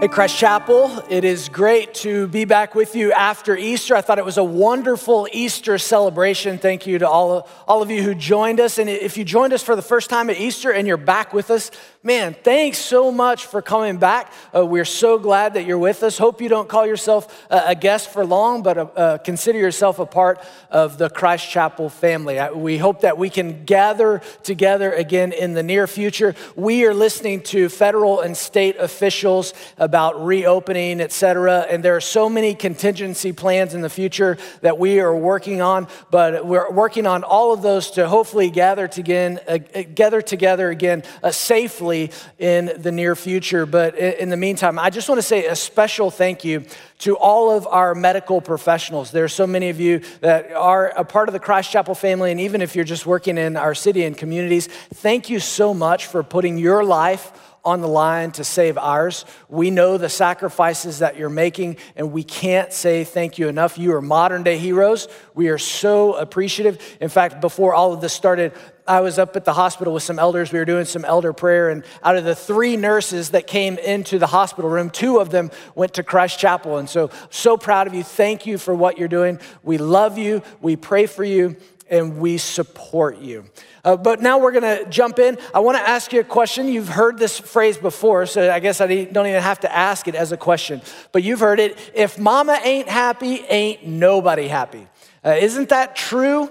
Hey, Christ Chapel, it is great to be back with you after Easter. I thought it was a wonderful Easter celebration. Thank you to all of, all of you who joined us. And if you joined us for the first time at Easter and you're back with us, man, thanks so much for coming back. Uh, we're so glad that you're with us. Hope you don't call yourself a, a guest for long, but uh, uh consider yourself a part of the Christ Chapel family. We hope that we can gather together again in the near future. We are listening to federal and state officials about reopening, et cetera, and there are so many contingency plans in the future that we are working on, but we're working on all of those to hopefully gather, again, uh, gather together again uh, safely in the near future. But in the meantime, I just want to say a special thank you to all of our medical professionals. There are so many of you that are a part of the Christ Chapel family, and even if you're just working in our city and communities, thank you so much for putting your life on the line to save ours. We know the sacrifices that you're making, and we can't say thank you enough. You are modern day heroes. We are so appreciative. In fact, before all of this started, I was up at the hospital with some elders. We were doing some elder prayer, and out of the three nurses that came into the hospital room, two of them went to Christ Chapel. And so, so proud of you. Thank you for what you're doing. We love you, we pray for you, and we support you. Uh, but now we're going to jump in. I want to ask you a question. You've heard this phrase before, so I guess I don't even have to ask it as a question. But you've heard it if mama ain't happy, ain't nobody happy. Uh, isn't that true?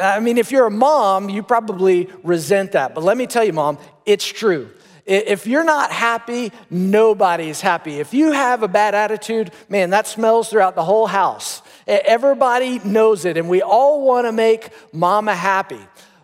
I mean, if you're a mom, you probably resent that. But let me tell you, mom, it's true. If you're not happy, nobody's happy. If you have a bad attitude, man, that smells throughout the whole house. Everybody knows it, and we all want to make mama happy.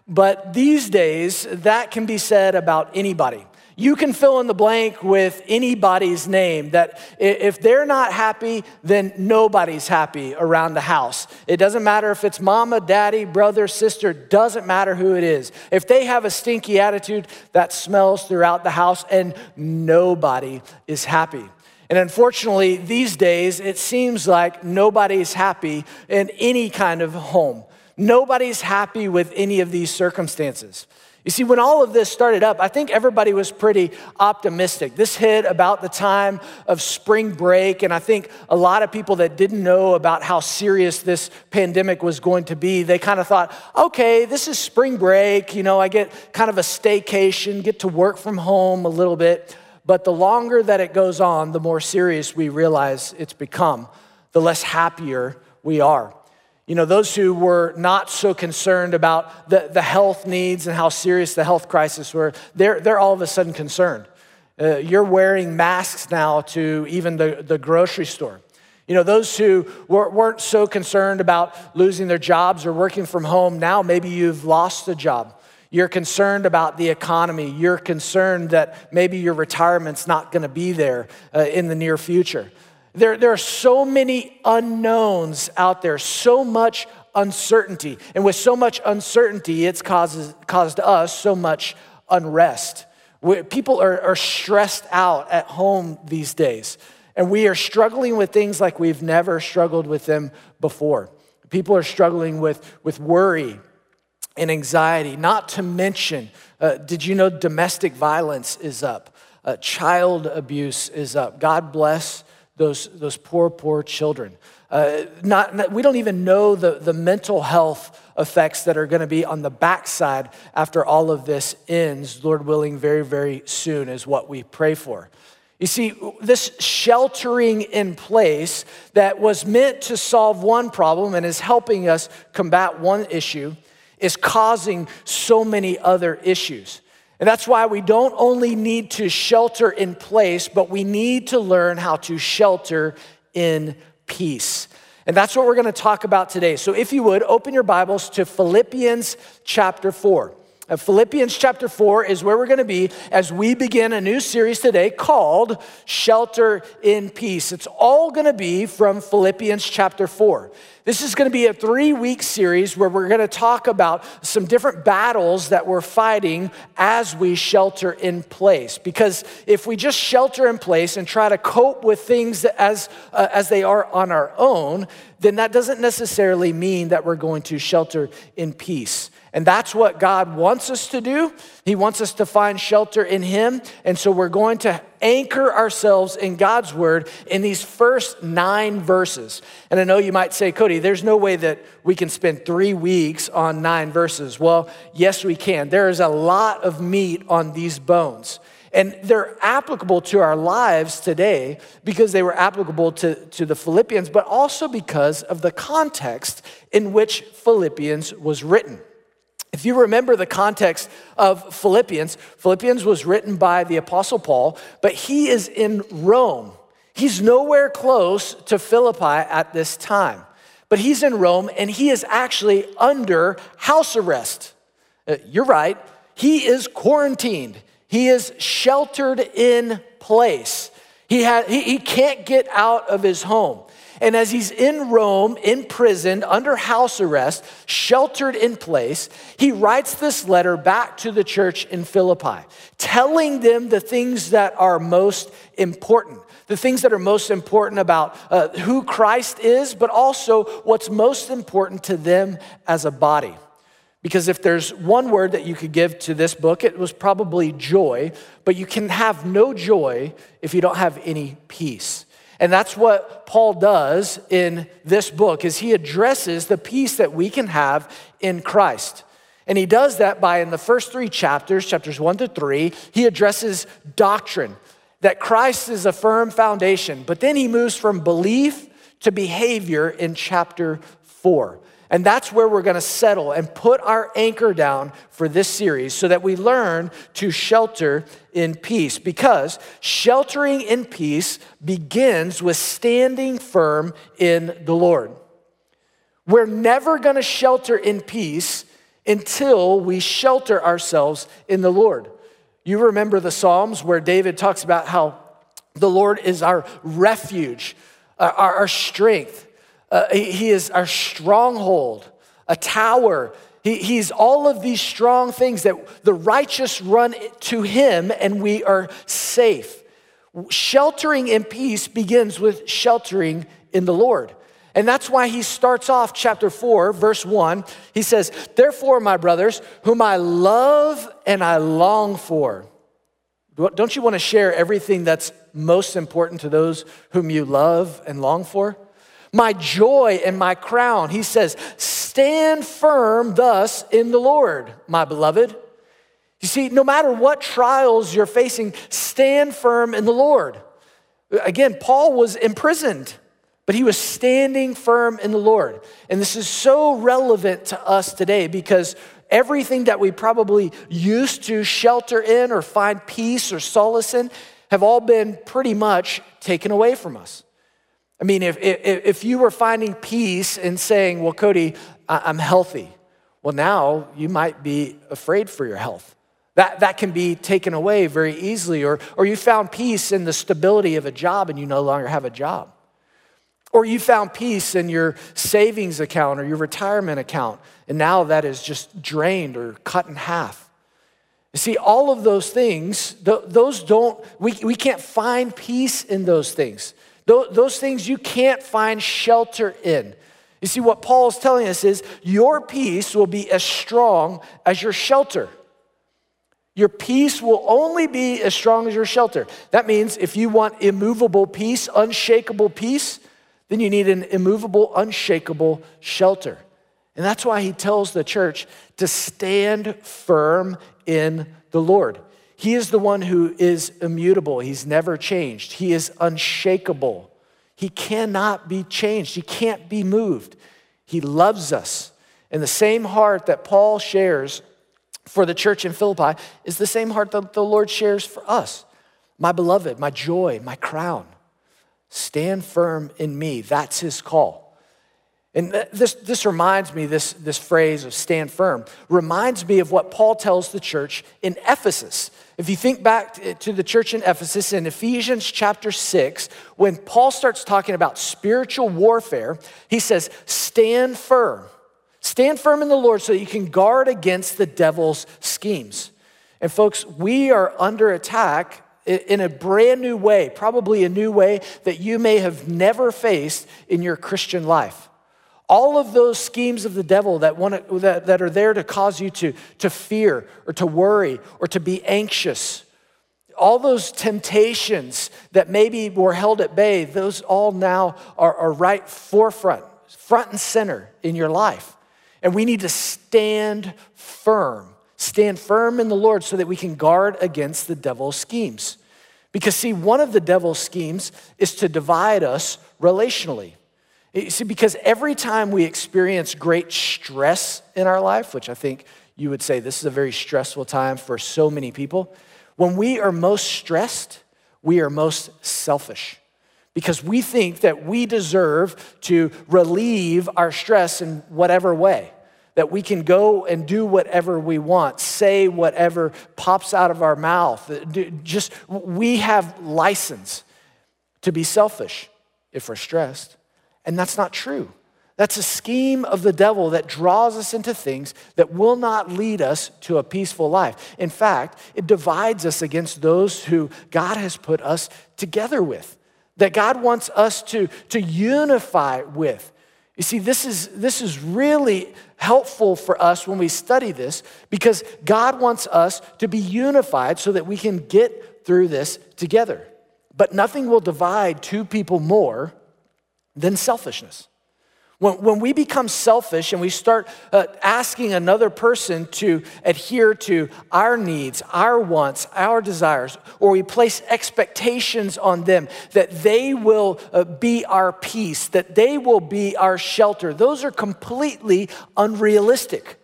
But these days, that can be said about anybody. You can fill in the blank with anybody's name that if they're not happy, then nobody's happy around the house. It doesn't matter if it's mama, daddy, brother, sister, doesn't matter who it is. If they have a stinky attitude, that smells throughout the house and nobody is happy. And unfortunately, these days, it seems like nobody's happy in any kind of home. Nobody's happy with any of these circumstances. You see, when all of this started up, I think everybody was pretty optimistic. This hit about the time of spring break, and I think a lot of people that didn't know about how serious this pandemic was going to be, they kind of thought, okay, this is spring break, you know, I get kind of a staycation, get to work from home a little bit. But the longer that it goes on, the more serious we realize it's become, the less happier we are. You know, those who were not so concerned about the, the health needs and how serious the health crisis were, they're, they're all of a sudden concerned. Uh, you're wearing masks now to even the, the grocery store. You know, those who weren't so concerned about losing their jobs or working from home, now maybe you've lost a job. You're concerned about the economy. You're concerned that maybe your retirement's not going to be there uh, in the near future. There, there are so many unknowns out there, so much uncertainty. And with so much uncertainty, it's causes, caused us so much unrest. People are, are stressed out at home these days. And we are struggling with things like we've never struggled with them before. People are struggling with, with worry and anxiety, not to mention, uh, did you know domestic violence is up? Uh, child abuse is up. God bless those, those poor, poor children. Uh, not, not, we don't even know the, the mental health effects that are going to be on the backside after all of this ends, Lord willing, very, very soon, is what we pray for. You see, this sheltering in place that was meant to solve one problem and is helping us combat one issue is causing so many other issues. And that's why we don't only need to shelter in place, but we need to learn how to shelter in peace. And that's what we're going to talk about today. So if you would, open your Bibles to Philippians chapter 4. Uh, Philippians chapter 4 is where we're going to be as we begin a new series today called Shelter in Peace. It's all going to be from Philippians chapter 4. This is going to be a three week series where we're going to talk about some different battles that we're fighting as we shelter in place. Because if we just shelter in place and try to cope with things as, uh, as they are on our own, then that doesn't necessarily mean that we're going to shelter in peace. And that's what God wants us to do. He wants us to find shelter in Him. And so we're going to anchor ourselves in God's Word in these first nine verses. And I know you might say, Cody, there's no way that we can spend three weeks on nine verses. Well, yes, we can. There is a lot of meat on these bones. And they're applicable to our lives today because they were applicable to, to the Philippians, but also because of the context in which Philippians was written. If you remember the context of Philippians, Philippians was written by the Apostle Paul, but he is in Rome. He's nowhere close to Philippi at this time, but he's in Rome and he is actually under house arrest. Uh, you're right, he is quarantined, he is sheltered in place. He, had, he, he can't get out of his home. And as he's in Rome, imprisoned, under house arrest, sheltered in place, he writes this letter back to the church in Philippi, telling them the things that are most important, the things that are most important about uh, who Christ is, but also what's most important to them as a body. Because if there's one word that you could give to this book, it was probably joy, but you can have no joy if you don't have any peace. And that's what Paul does in this book is he addresses the peace that we can have in Christ. And he does that by in the first 3 chapters, chapters 1 to 3, he addresses doctrine that Christ is a firm foundation. But then he moves from belief to behavior in chapter 4. And that's where we're going to settle and put our anchor down for this series so that we learn to shelter in peace. Because sheltering in peace begins with standing firm in the Lord. We're never going to shelter in peace until we shelter ourselves in the Lord. You remember the Psalms where David talks about how the Lord is our refuge, uh, our, our strength. Uh, he is our stronghold, a tower. He, he's all of these strong things that the righteous run to him and we are safe. Sheltering in peace begins with sheltering in the Lord. And that's why he starts off chapter 4, verse 1. He says, Therefore, my brothers, whom I love and I long for. Don't you want to share everything that's most important to those whom you love and long for? My joy and my crown. He says, Stand firm thus in the Lord, my beloved. You see, no matter what trials you're facing, stand firm in the Lord. Again, Paul was imprisoned, but he was standing firm in the Lord. And this is so relevant to us today because everything that we probably used to shelter in or find peace or solace in have all been pretty much taken away from us. I mean, if, if, if you were finding peace in saying, well, Cody, I'm healthy, well, now you might be afraid for your health. That, that can be taken away very easily. Or, or you found peace in the stability of a job and you no longer have a job. Or you found peace in your savings account or your retirement account, and now that is just drained or cut in half. You see, all of those things, those don't, we, we can't find peace in those things. Those things you can't find shelter in. You see, what Paul is telling us is your peace will be as strong as your shelter. Your peace will only be as strong as your shelter. That means if you want immovable peace, unshakable peace, then you need an immovable, unshakable shelter. And that's why he tells the church to stand firm in the Lord. He is the one who is immutable. He's never changed. He is unshakable. He cannot be changed. He can't be moved. He loves us. And the same heart that Paul shares for the church in Philippi is the same heart that the Lord shares for us. My beloved, my joy, my crown. Stand firm in me. That's his call. And this, this reminds me, this, this phrase of stand firm, reminds me of what Paul tells the church in Ephesus. If you think back to the church in Ephesus in Ephesians chapter 6, when Paul starts talking about spiritual warfare, he says, Stand firm. Stand firm in the Lord so that you can guard against the devil's schemes. And folks, we are under attack in a brand new way, probably a new way that you may have never faced in your Christian life. All of those schemes of the devil that, want to, that, that are there to cause you to, to fear or to worry or to be anxious, all those temptations that maybe were held at bay, those all now are, are right forefront, front and center in your life. And we need to stand firm, stand firm in the Lord so that we can guard against the devil's schemes. Because, see, one of the devil's schemes is to divide us relationally. You see, because every time we experience great stress in our life, which I think you would say this is a very stressful time for so many people, when we are most stressed, we are most selfish because we think that we deserve to relieve our stress in whatever way. That we can go and do whatever we want, say whatever pops out of our mouth. Just, we have license to be selfish if we're stressed. And that's not true. That's a scheme of the devil that draws us into things that will not lead us to a peaceful life. In fact, it divides us against those who God has put us together with, that God wants us to, to unify with. You see, this is, this is really helpful for us when we study this because God wants us to be unified so that we can get through this together. But nothing will divide two people more than selfishness. When, when we become selfish and we start uh, asking another person to adhere to our needs, our wants, our desires, or we place expectations on them that they will uh, be our peace, that they will be our shelter, those are completely unrealistic.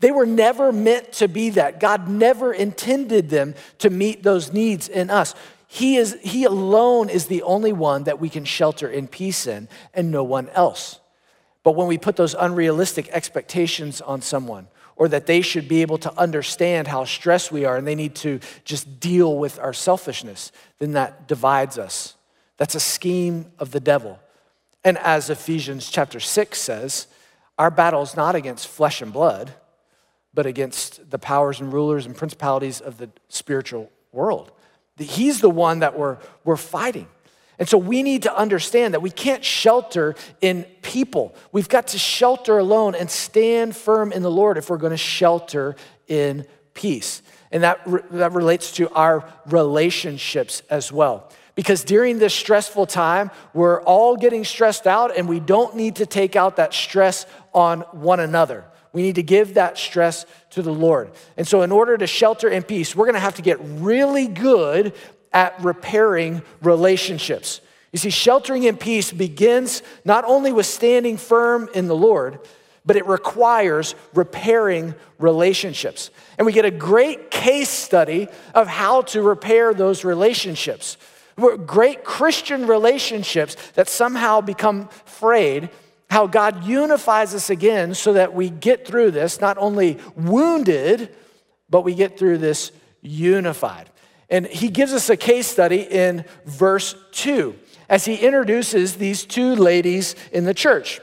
They were never meant to be that. God never intended them to meet those needs in us. He, is, he alone is the only one that we can shelter in peace in, and no one else. But when we put those unrealistic expectations on someone, or that they should be able to understand how stressed we are and they need to just deal with our selfishness, then that divides us. That's a scheme of the devil. And as Ephesians chapter 6 says, our battle is not against flesh and blood, but against the powers and rulers and principalities of the spiritual world. He's the one that we're, we're fighting. And so we need to understand that we can't shelter in people. We've got to shelter alone and stand firm in the Lord if we're going to shelter in peace. And that, that relates to our relationships as well. Because during this stressful time, we're all getting stressed out, and we don't need to take out that stress on one another. We need to give that stress to the Lord. And so, in order to shelter in peace, we're going to have to get really good at repairing relationships. You see, sheltering in peace begins not only with standing firm in the Lord, but it requires repairing relationships. And we get a great case study of how to repair those relationships. Great Christian relationships that somehow become frayed how God unifies us again so that we get through this, not only wounded, but we get through this unified. And he gives us a case study in verse 2 as he introduces these two ladies in the church.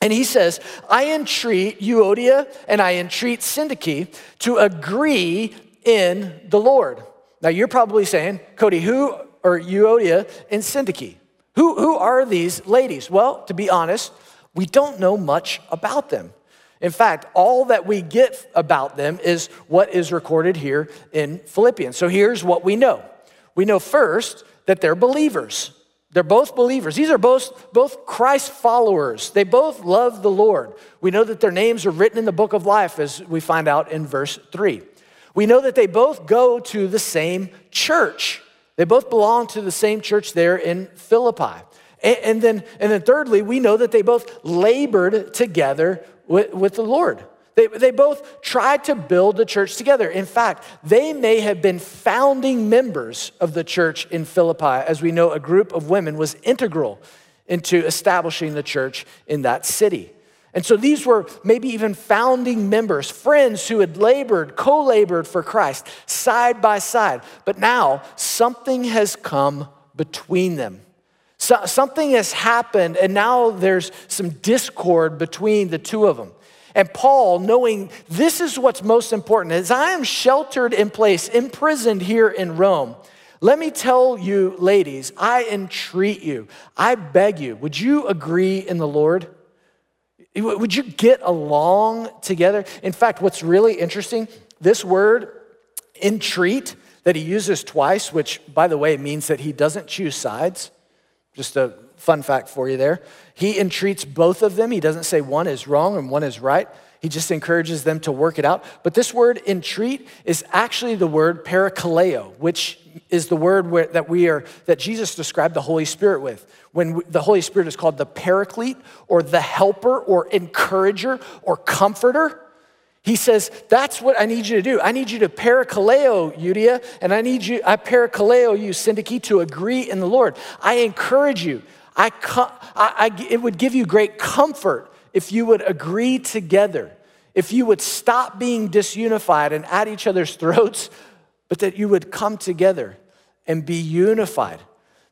And he says, I entreat Euodia and I entreat Syntyche to agree in the Lord. Now you're probably saying, Cody, who are Euodia and Syntyche? Who, who are these ladies? Well, to be honest, we don't know much about them. In fact, all that we get about them is what is recorded here in Philippians. So here's what we know we know first that they're believers. They're both believers. These are both, both Christ followers. They both love the Lord. We know that their names are written in the book of life, as we find out in verse 3. We know that they both go to the same church. They both belong to the same church there in Philippi. And, then, and then thirdly, we know that they both labored together with, with the Lord. They, they both tried to build the church together. In fact, they may have been founding members of the church in Philippi. As we know, a group of women was integral into establishing the church in that city. And so these were maybe even founding members, friends who had labored, co labored for Christ side by side. But now something has come between them. So, something has happened, and now there's some discord between the two of them. And Paul, knowing this is what's most important, as I am sheltered in place, imprisoned here in Rome, let me tell you, ladies, I entreat you, I beg you, would you agree in the Lord? Would you get along together? In fact, what's really interesting, this word, entreat, that he uses twice, which, by the way, means that he doesn't choose sides. Just a fun fact for you there. He entreats both of them. He doesn't say one is wrong and one is right. He just encourages them to work it out. But this word entreat is actually the word parakaleo, which is the word where, that we are that Jesus described the Holy Spirit with. When we, the Holy Spirit is called the paraclete or the helper or encourager or comforter. He says, That's what I need you to do. I need you to parakaleo, Euodia, and I need you, I parakaleo you, Syntyche, to agree in the Lord. I encourage you. I, I, I, it would give you great comfort if you would agree together, if you would stop being disunified and at each other's throats, but that you would come together and be unified.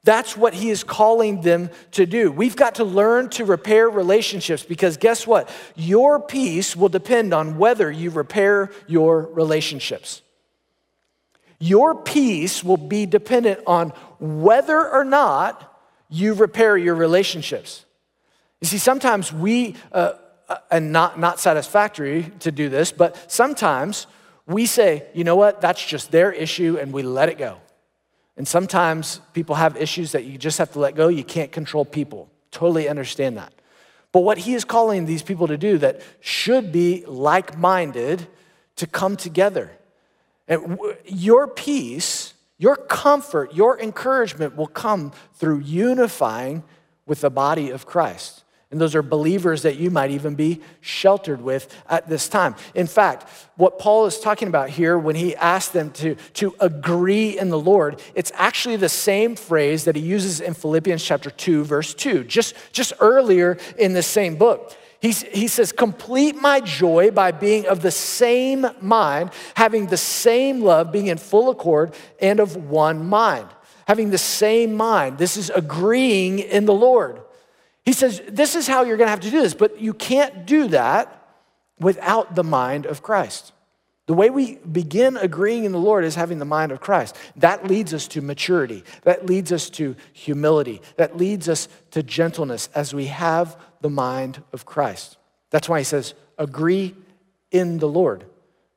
That's what he is calling them to do. We've got to learn to repair relationships because guess what? Your peace will depend on whether you repair your relationships. Your peace will be dependent on whether or not you repair your relationships. You see, sometimes we, uh, uh, and not, not satisfactory to do this, but sometimes we say, you know what, that's just their issue, and we let it go. And sometimes people have issues that you just have to let go. You can't control people. Totally understand that. But what he is calling these people to do that should be like minded to come together. And your peace, your comfort, your encouragement will come through unifying with the body of Christ. And those are believers that you might even be sheltered with at this time. In fact, what Paul is talking about here when he asked them to, to agree in the Lord, it's actually the same phrase that he uses in Philippians chapter 2, verse 2, just, just earlier in the same book. He, he says, Complete my joy by being of the same mind, having the same love, being in full accord, and of one mind. Having the same mind. This is agreeing in the Lord. He says, This is how you're going to have to do this, but you can't do that without the mind of Christ. The way we begin agreeing in the Lord is having the mind of Christ. That leads us to maturity. That leads us to humility. That leads us to gentleness as we have the mind of Christ. That's why he says, agree in the Lord.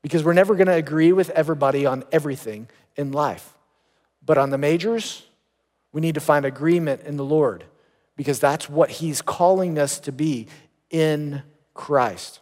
Because we're never going to agree with everybody on everything in life. But on the majors, we need to find agreement in the Lord because that's what he's calling us to be in Christ.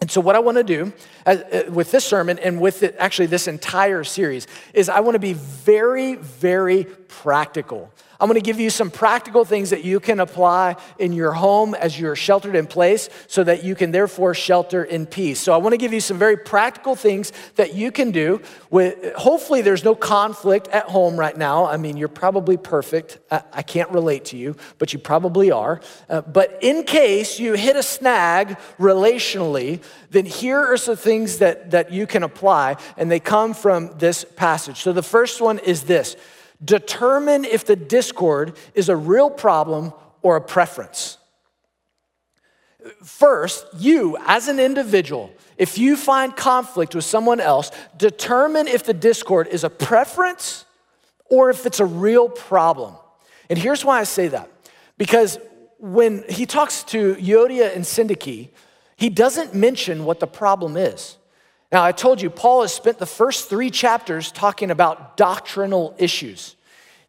And so, what I want to do uh, uh, with this sermon and with it, actually this entire series is I want to be very, very practical. I'm to give you some practical things that you can apply in your home as you're sheltered in place so that you can therefore shelter in peace. So I want to give you some very practical things that you can do with hopefully there's no conflict at home right now. I mean, you're probably perfect. I, I can't relate to you, but you probably are. Uh, but in case you hit a snag relationally, then here are some things that, that you can apply, and they come from this passage. So the first one is this determine if the discord is a real problem or a preference. First, you as an individual, if you find conflict with someone else, determine if the discord is a preference or if it's a real problem. And here's why I say that. Because when he talks to Euodia and Syntyche, he doesn't mention what the problem is. Now, I told you, Paul has spent the first three chapters talking about doctrinal issues.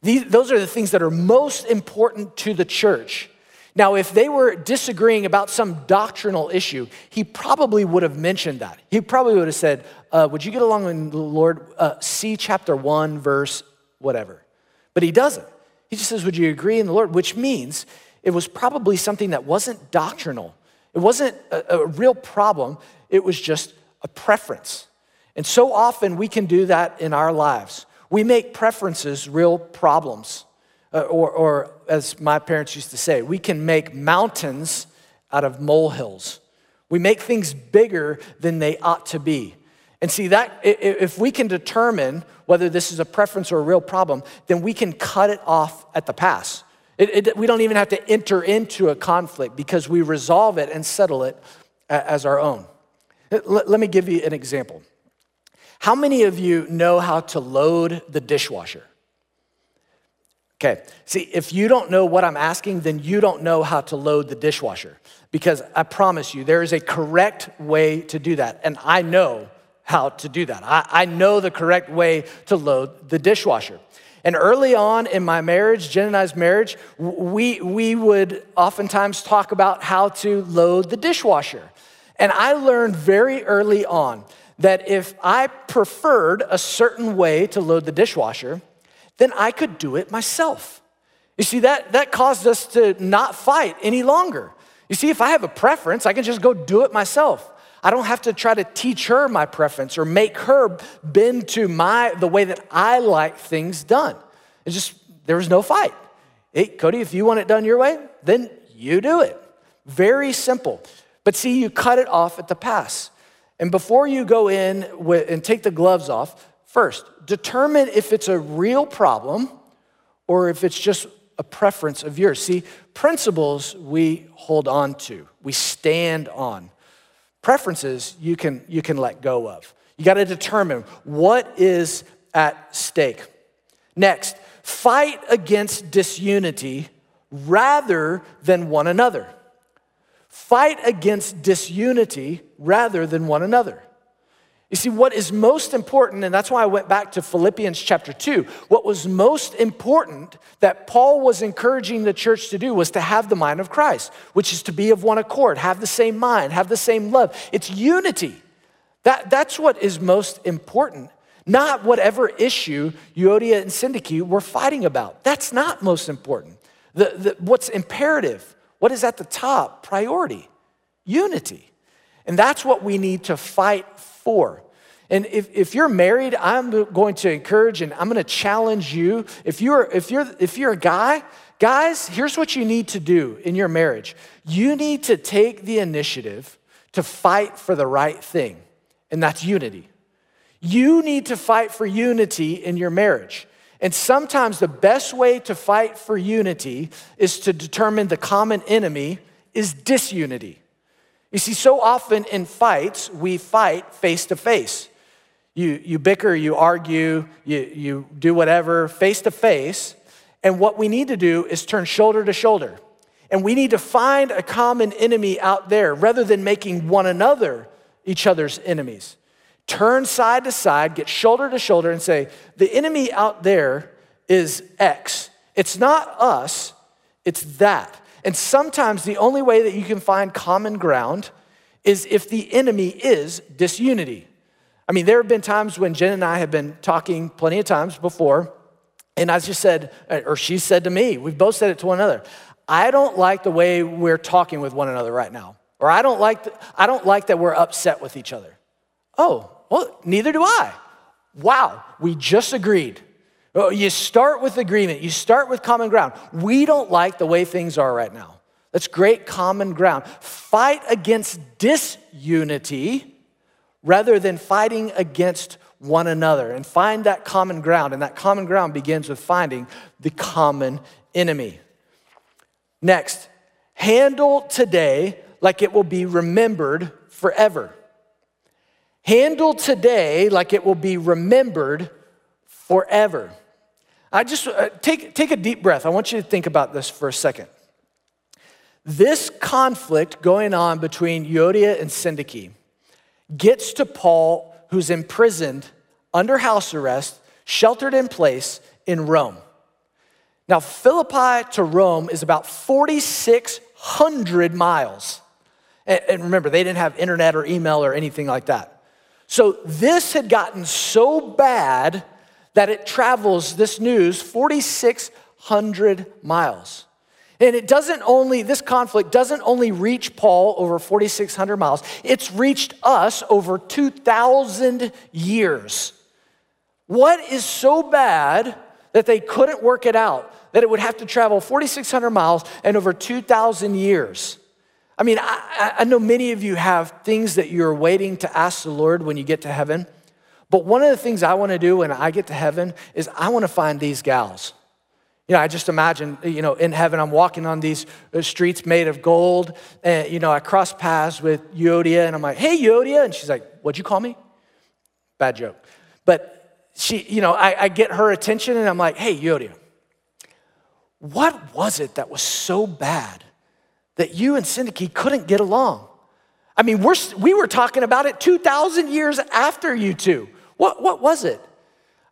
These, those are the things that are most important to the church. Now, if they were disagreeing about some doctrinal issue, he probably would have mentioned that. He probably would have said, uh, Would you get along with the Lord? Uh, see chapter 1, verse whatever. But he doesn't. He just says, Would you agree in the Lord? Which means it was probably something that wasn't doctrinal, it wasn't a, a real problem, it was just a preference. And so often we can do that in our lives. We make preferences real problems. Uh, or, or, as my parents used to say, we can make mountains out of molehills. We make things bigger than they ought to be. And see, that if we can determine whether this is a preference or a real problem, then we can cut it off at the pass. It, it, we don't even have to enter into a conflict because we resolve it and settle it as our own. Let, let me give you an example. How many of you know how to load the dishwasher? Okay, see, if you don't know what I'm asking, then you don't know how to load the dishwasher. Because I promise you, there is a correct way to do that. And I know how to do that. I, I know the correct way to load the dishwasher. And early on in my marriage, Jen and I's marriage, we, we would oftentimes talk about how to load the dishwasher. And I learned very early on that if I preferred a certain way to load the dishwasher, then I could do it myself. You see, that, that caused us to not fight any longer. You see, if I have a preference, I can just go do it myself. I don't have to try to teach her my preference or make her bend to my the way that I like things done. It's just there was no fight. Hey, Cody, if you want it done your way, then you do it. Very simple. But see, you cut it off at the pass. And before you go in and take the gloves off, first, determine if it's a real problem or if it's just a preference of yours. See, principles we hold on to, we stand on. Preferences you can, you can let go of. You got to determine what is at stake. Next, fight against disunity rather than one another. Fight against disunity rather than one another. You see, what is most important, and that's why I went back to Philippians chapter 2, what was most important that Paul was encouraging the church to do was to have the mind of Christ, which is to be of one accord, have the same mind, have the same love. It's unity. That, that's what is most important, not whatever issue Euodia and Syntyche were fighting about. That's not most important. The, the, what's imperative, what is at the top, priority, unity. And that's what we need to fight for. And if, if you're married, I'm going to encourage and I'm going to challenge you. If you're, if, you're, if you're a guy, guys, here's what you need to do in your marriage you need to take the initiative to fight for the right thing, and that's unity. You need to fight for unity in your marriage. And sometimes the best way to fight for unity is to determine the common enemy is disunity. You see, so often in fights, we fight face to face. You, you bicker, you argue, you, you do whatever face to face. And what we need to do is turn shoulder to shoulder. And we need to find a common enemy out there rather than making one another each other's enemies. Turn side to side, get shoulder to shoulder, and say, the enemy out there is X. It's not us, it's that. And sometimes the only way that you can find common ground is if the enemy is disunity. I mean, there have been times when Jen and I have been talking plenty of times before, and I just said, or she said to me, we've both said it to one another, I don't like the way we're talking with one another right now. Or I don't like, the, I don't like that we're upset with each other. Oh, well, neither do I. Wow, we just agreed. Oh, you start with agreement, you start with common ground. We don't like the way things are right now. That's great common ground. Fight against disunity rather than fighting against one another and find that common ground. And that common ground begins with finding the common enemy. Next, handle today like it will be remembered forever. Handle today like it will be remembered forever. I just uh, take, take a deep breath. I want you to think about this for a second. This conflict going on between Euodia and Syntyche gets to Paul, who's imprisoned under house arrest, sheltered in place in Rome. Now, Philippi to Rome is about 4,600 miles. And remember, they didn't have internet or email or anything like that. So this had gotten so bad that it travels this news 4,600 miles. And it doesn't only, this conflict doesn't only reach Paul over 4,600 miles, it's reached us over 2,000 years. What is so bad that they couldn't work it out, that it would have to travel 4,600 miles and over 2,000 years? I mean, I, I know many of you have things that you're waiting to ask the Lord when you get to heaven. But one of the things I want to do when I get to heaven is I want to find these gals. You know, I just imagine, you know, in heaven, I'm walking on these uh, streets made of gold. And, you know, I cross paths with Euodia, and I'm like, hey, Euodia. And she's like, what'd you call me? Bad joke. But she, you know, I, I get her attention, and I'm like, hey, Euodia, what was it that was so bad that you and Syntyche couldn't get along? I mean, we're, we were talking about it 2,000 years after you two. What, what was it?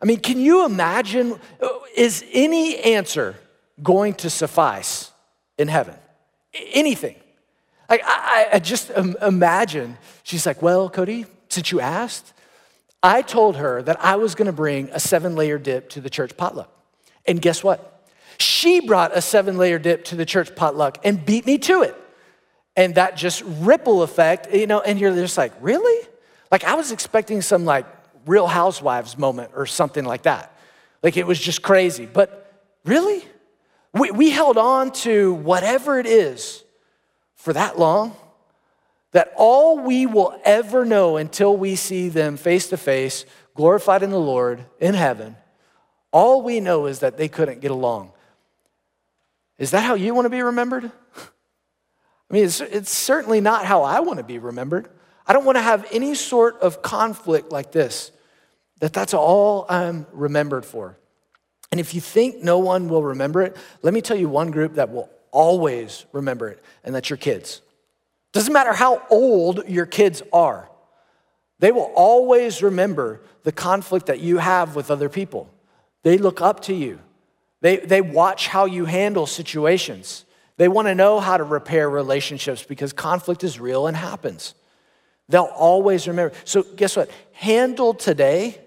I mean, can you imagine? Uh, is any answer going to suffice in heaven? Anything. Like, I, I just imagine she's like, Well, Cody, since you asked, I told her that I was gonna bring a seven layer dip to the church potluck. And guess what? She brought a seven layer dip to the church potluck and beat me to it. And that just ripple effect, you know, and you're just like, Really? Like, I was expecting some like real housewives moment or something like that. Like, it was just crazy. But really? We, we held on to whatever it is for that long that all we will ever know until we see them face to face, glorified in the Lord in heaven, all we know is that they couldn't get along. Is that how you want to be remembered? I mean, it's, it's certainly not how I want to be remembered. I don't want to have any sort of conflict like this, that that's all I'm remembered for. And if you think no one will remember it, let me tell you one group that will always remember it, and that's your kids. Doesn't matter how old your kids are, they will always remember the conflict that you have with other people. They look up to you, they, they watch how you handle situations. They want to know how to repair relationships because conflict is real and happens. They'll always remember. So, guess what? Handle today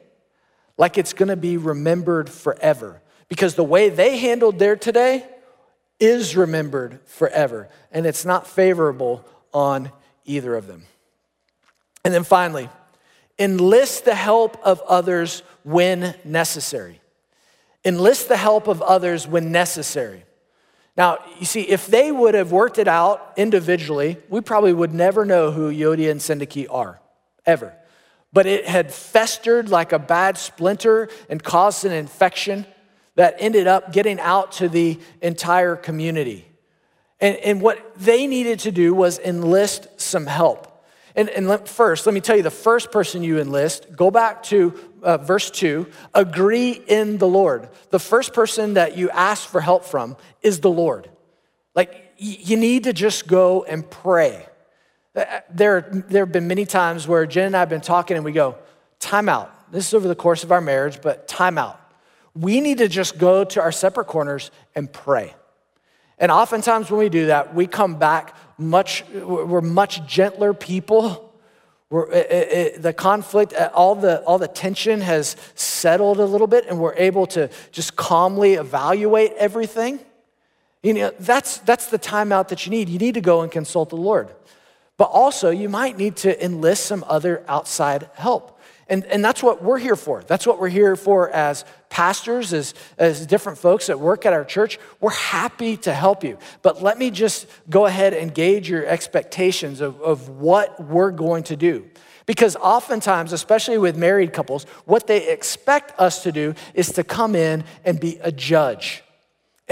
like it's going to be remembered forever. Because the way they handled their today is remembered forever. And it's not favorable on either of them. And then finally, enlist the help of others when necessary. Enlist the help of others when necessary. Now, you see, if they would have worked it out individually, we probably would never know who Euodia and Syntyche are, ever but it had festered like a bad splinter and caused an infection that ended up getting out to the entire community. And, and what they needed to do was enlist some help. And, and let, first, let me tell you the first person you enlist, go back to uh, verse 2 agree in the Lord. The first person that you ask for help from is the Lord. Like, you need to just go and pray. Uh, there, there have been many times where Jen and I have been talking and we go, time out. This is over the course of our marriage, but time out. We need to just go to our separate corners and pray. And oftentimes when we do that, we come back much, we're much gentler people. It, it, the conflict, uh, all the, all the tension has settled a little bit, and we're able to just calmly evaluate everything. You know, that's, that's the timeout that you need. You need to go and consult the Lord. But also, you might need to enlist some other outside help. And, and that's what we're here for. That's what we're here for as pastors, as, as different folks that work at our church. We're happy to help you. But let me just go ahead and gauge your expectations of, of what we're going to do. Because oftentimes, especially with married couples, what they expect us to do is to come in and be a judge.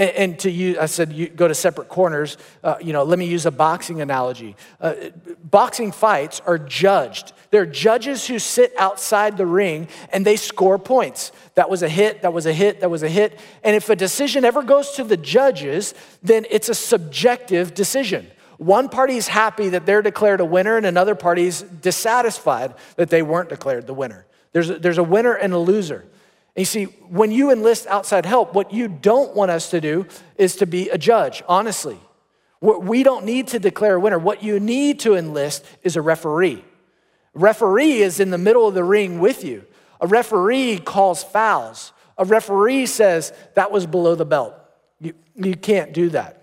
And, and to you, I said, you go to separate corners. Uh, you know, let me use a boxing analogy. Uh, boxing fights are judged. There are judges who sit outside the ring and they score points. That was a hit, that was a hit, that was a hit. And if a decision ever goes to the judges, then it's a subjective decision. One party is happy that they're declared a winner, and another party is dissatisfied that they weren't declared the winner. There's a, there's a winner and a loser. You see, when you enlist outside help, what you don't want us to do is to be a judge, honestly. We don't need to declare a winner. What you need to enlist is a referee. A referee is in the middle of the ring with you. A referee calls fouls. A referee says, that was below the belt. You, you can't do that.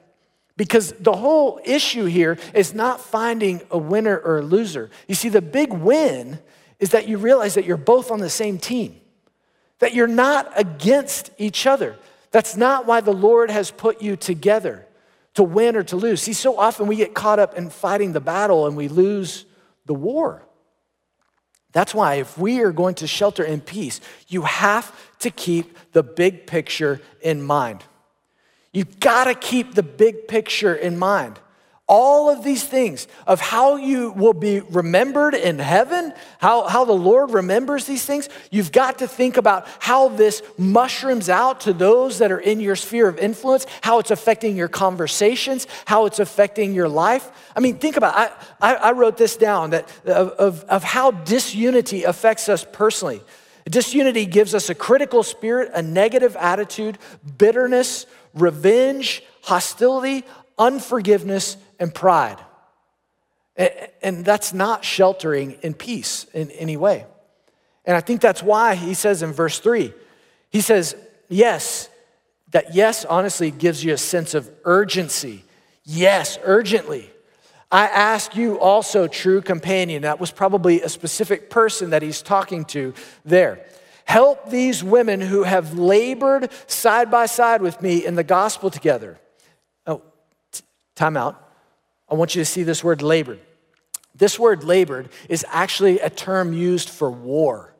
Because the whole issue here is not finding a winner or a loser. You see, the big win is that you realize that you're both on the same team that you're not against each other. That's not why the Lord has put you together to win or to lose. See, so often we get caught up in fighting the battle and we lose the war. That's why, if we are going to shelter in peace, you have to keep the big picture in mind. You've got to keep the big picture in mind. All of these things of how you will be remembered in heaven, how, how the Lord remembers these things, you've got to think about how this mushrooms out to those that are in your sphere of influence, how it's affecting your conversations, how it's affecting your life. I mean, think about it. I, I, I wrote this down that of, of, of how disunity affects us personally. Disunity gives us a critical spirit, a negative attitude, bitterness, revenge, hostility, unforgiveness, and pride. And that's not sheltering in peace in any way. And I think that's why he says in verse three, he says, yes, that yes, honestly, gives you a sense of urgency. Yes, urgently. I ask you also, true companion, that was probably a specific person that he's talking to there. Help these women who have labored side by side with me in the gospel together. Oh, time out. I want you to see this word labored. This word labored is actually a term used for war,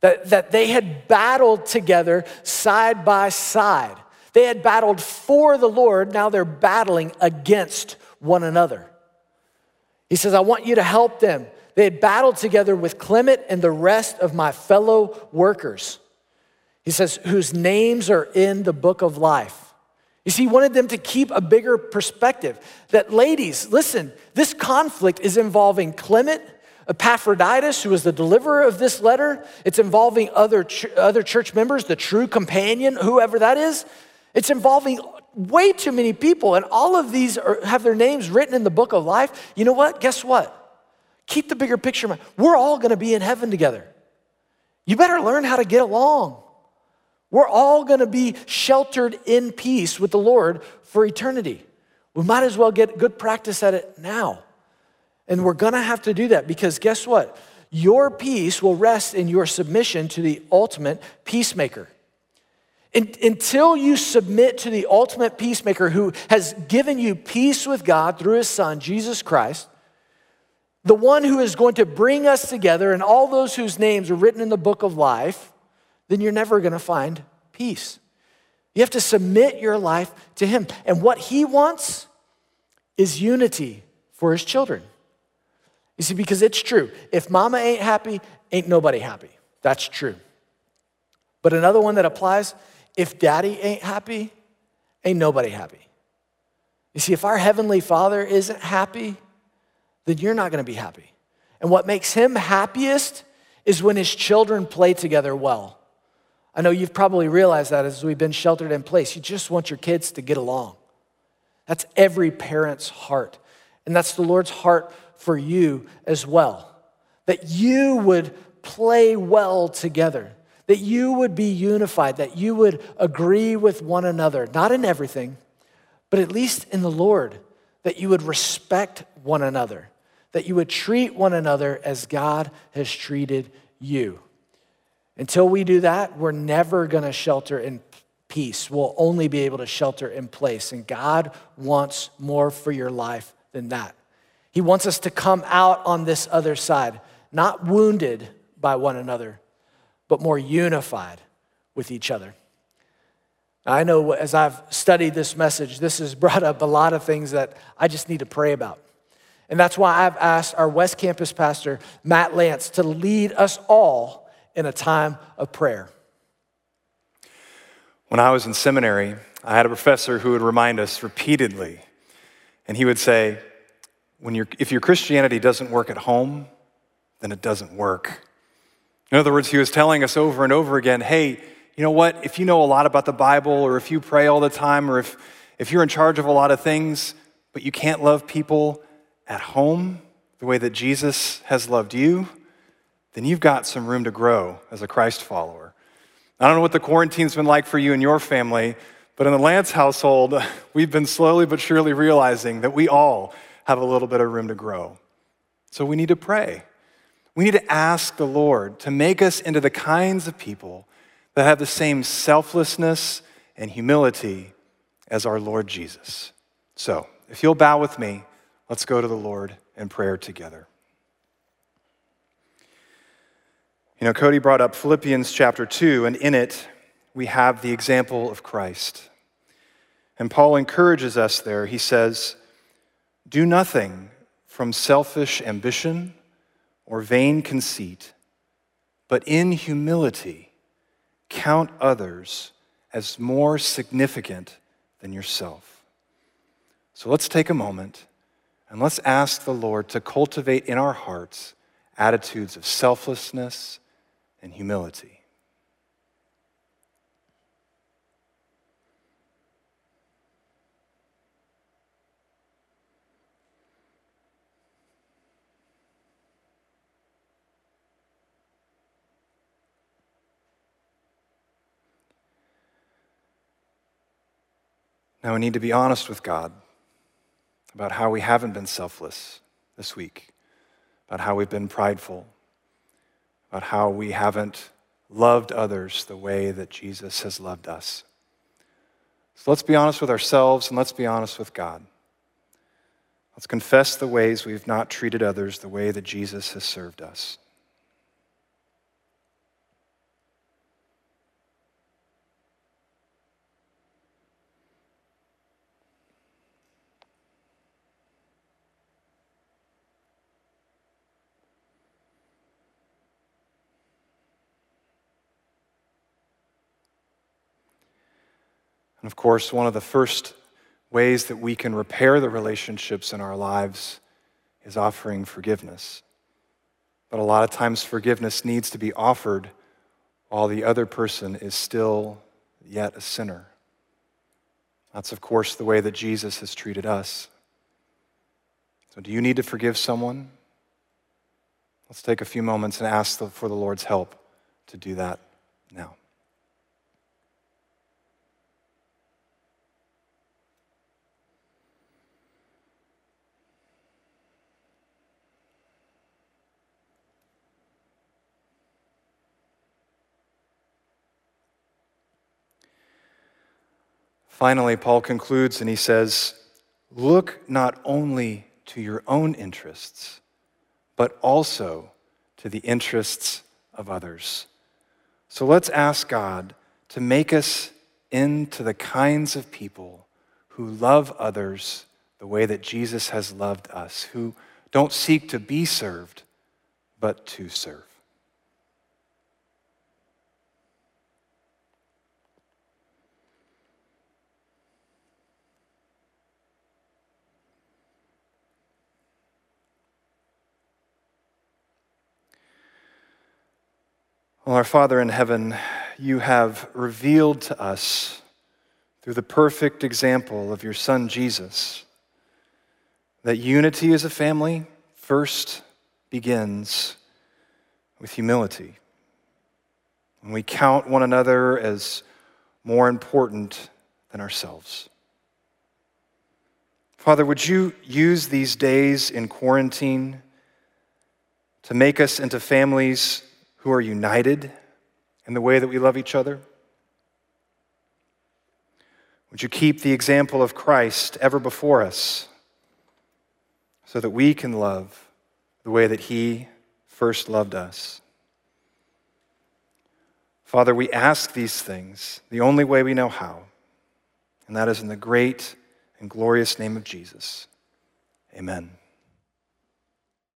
that, that they had battled together side by side. They had battled for the Lord, now they're battling against one another. He says, I want you to help them. They had battled together with Clement and the rest of my fellow workers. He says, whose names are in the book of life. You see, he wanted them to keep a bigger perspective. That, ladies, listen, this conflict is involving Clement, Epaphroditus, who was the deliverer of this letter. It's involving other, other church members, the true companion, whoever that is. It's involving way too many people, and all of these are, have their names written in the book of life. You know what? Guess what? Keep the bigger picture. In mind. We're all going to be in heaven together. You better learn how to get along. We're all going to be sheltered in peace with the Lord for eternity. We might as well get good practice at it now. And we're going to have to do that because guess what? Your peace will rest in your submission to the ultimate peacemaker. until you submit to the ultimate peacemaker who has given you peace with God through his son, Jesus Christ, the one who is going to bring us together and all those whose names are written in the book of life, then you're never going to find peace. You have to submit your life to Him. And what He wants is unity for His children. You see, because it's true. If mama ain't happy, ain't nobody happy. That's true. But another one that applies if daddy ain't happy, ain't nobody happy. You see, if our Heavenly Father isn't happy, then you're not to be happy. And what makes Him happiest is when His children play together well. I know you've probably realized that as we've been sheltered in place. You just want your kids to get along. That's every parent's heart. And that's the Lord's heart for you as well. That you would play well together, that you would be unified, that you would agree with one another, not in everything, but at least in the Lord, that you would respect one another, that you would treat one another as God has treated you. Until we do that, we're never going to shelter in peace. We'll only be able to shelter in place. And God wants more for your life than that. He wants us to come out on this other side, not wounded by one another, but more unified with each other. I know as I've studied this message, this has brought up a lot of things that I just need to pray about. And that's why I've asked our West Campus pastor, Matt Lance, to lead us all in a time of prayer. When I was in seminary, I had a professor who would remind us repeatedly, and he would say, when you if your Christianity doesn't work at home, then it doesn't work. In other words, he was telling us over and over again hey, you know what? If you know a lot about the Bible, or if you pray all the time, or if, if you're in charge of a lot of things, but you can't love people at home the way that Jesus has loved you, then you've got some room to grow as a Christ follower. I don't know what the quarantine's been like for you and your family, but in the Lance household, we've been slowly but surely realizing that we all have a little bit of room to grow. So we need to pray. We need to ask the Lord to make us into the kinds of people that have the same selflessness and humility as our Lord Jesus. So, if you'll bow with me, let's go to the Lord in prayer together. Know, Cody brought up Philippians chapter 2, and in it, we have the example of Christ. And Paul encourages us there. He says, Do nothing from selfish ambition or vain conceit, but in humility count others as more significant than yourself. So let's take a moment and let's ask the Lord to cultivate in our hearts attitudes of selflessness and humility. Now we need to be honest with God about how we haven't been selfless this week, about how we've been prideful, about how we haven't loved others the way that Jesus has loved us. So let's be honest with ourselves and let's be honest with God. Let's confess the ways we've not treated others the way that Jesus has served us. And of course, one of the first ways that we can repair the relationships in our lives is offering forgiveness. But a lot of times, forgiveness needs to be offered while the other person is still yet a sinner. That's, of course, the way that Jesus has treated us. So, do you need to forgive someone? Let's take a few moments and ask for the Lord's help to do that now. Finally, Paul concludes and he says, Look not only to your own interests, but also to the interests of others. So let's ask God to make us into the kinds of people who love others the way that Jesus has loved us, who don't seek to be served, but to serve. Well, our Father in heaven, you have revealed to us through the perfect example of your Son Jesus that unity as a family first begins with humility. And we count one another as more important than ourselves. Father, would you use these days in quarantine to make us into families who are united in the way that we love each other? Would you keep the example of Christ ever before us so that we can love the way that He first loved us? Father, we ask these things the only way we know how, and that is in the great and glorious name of Jesus. Amen.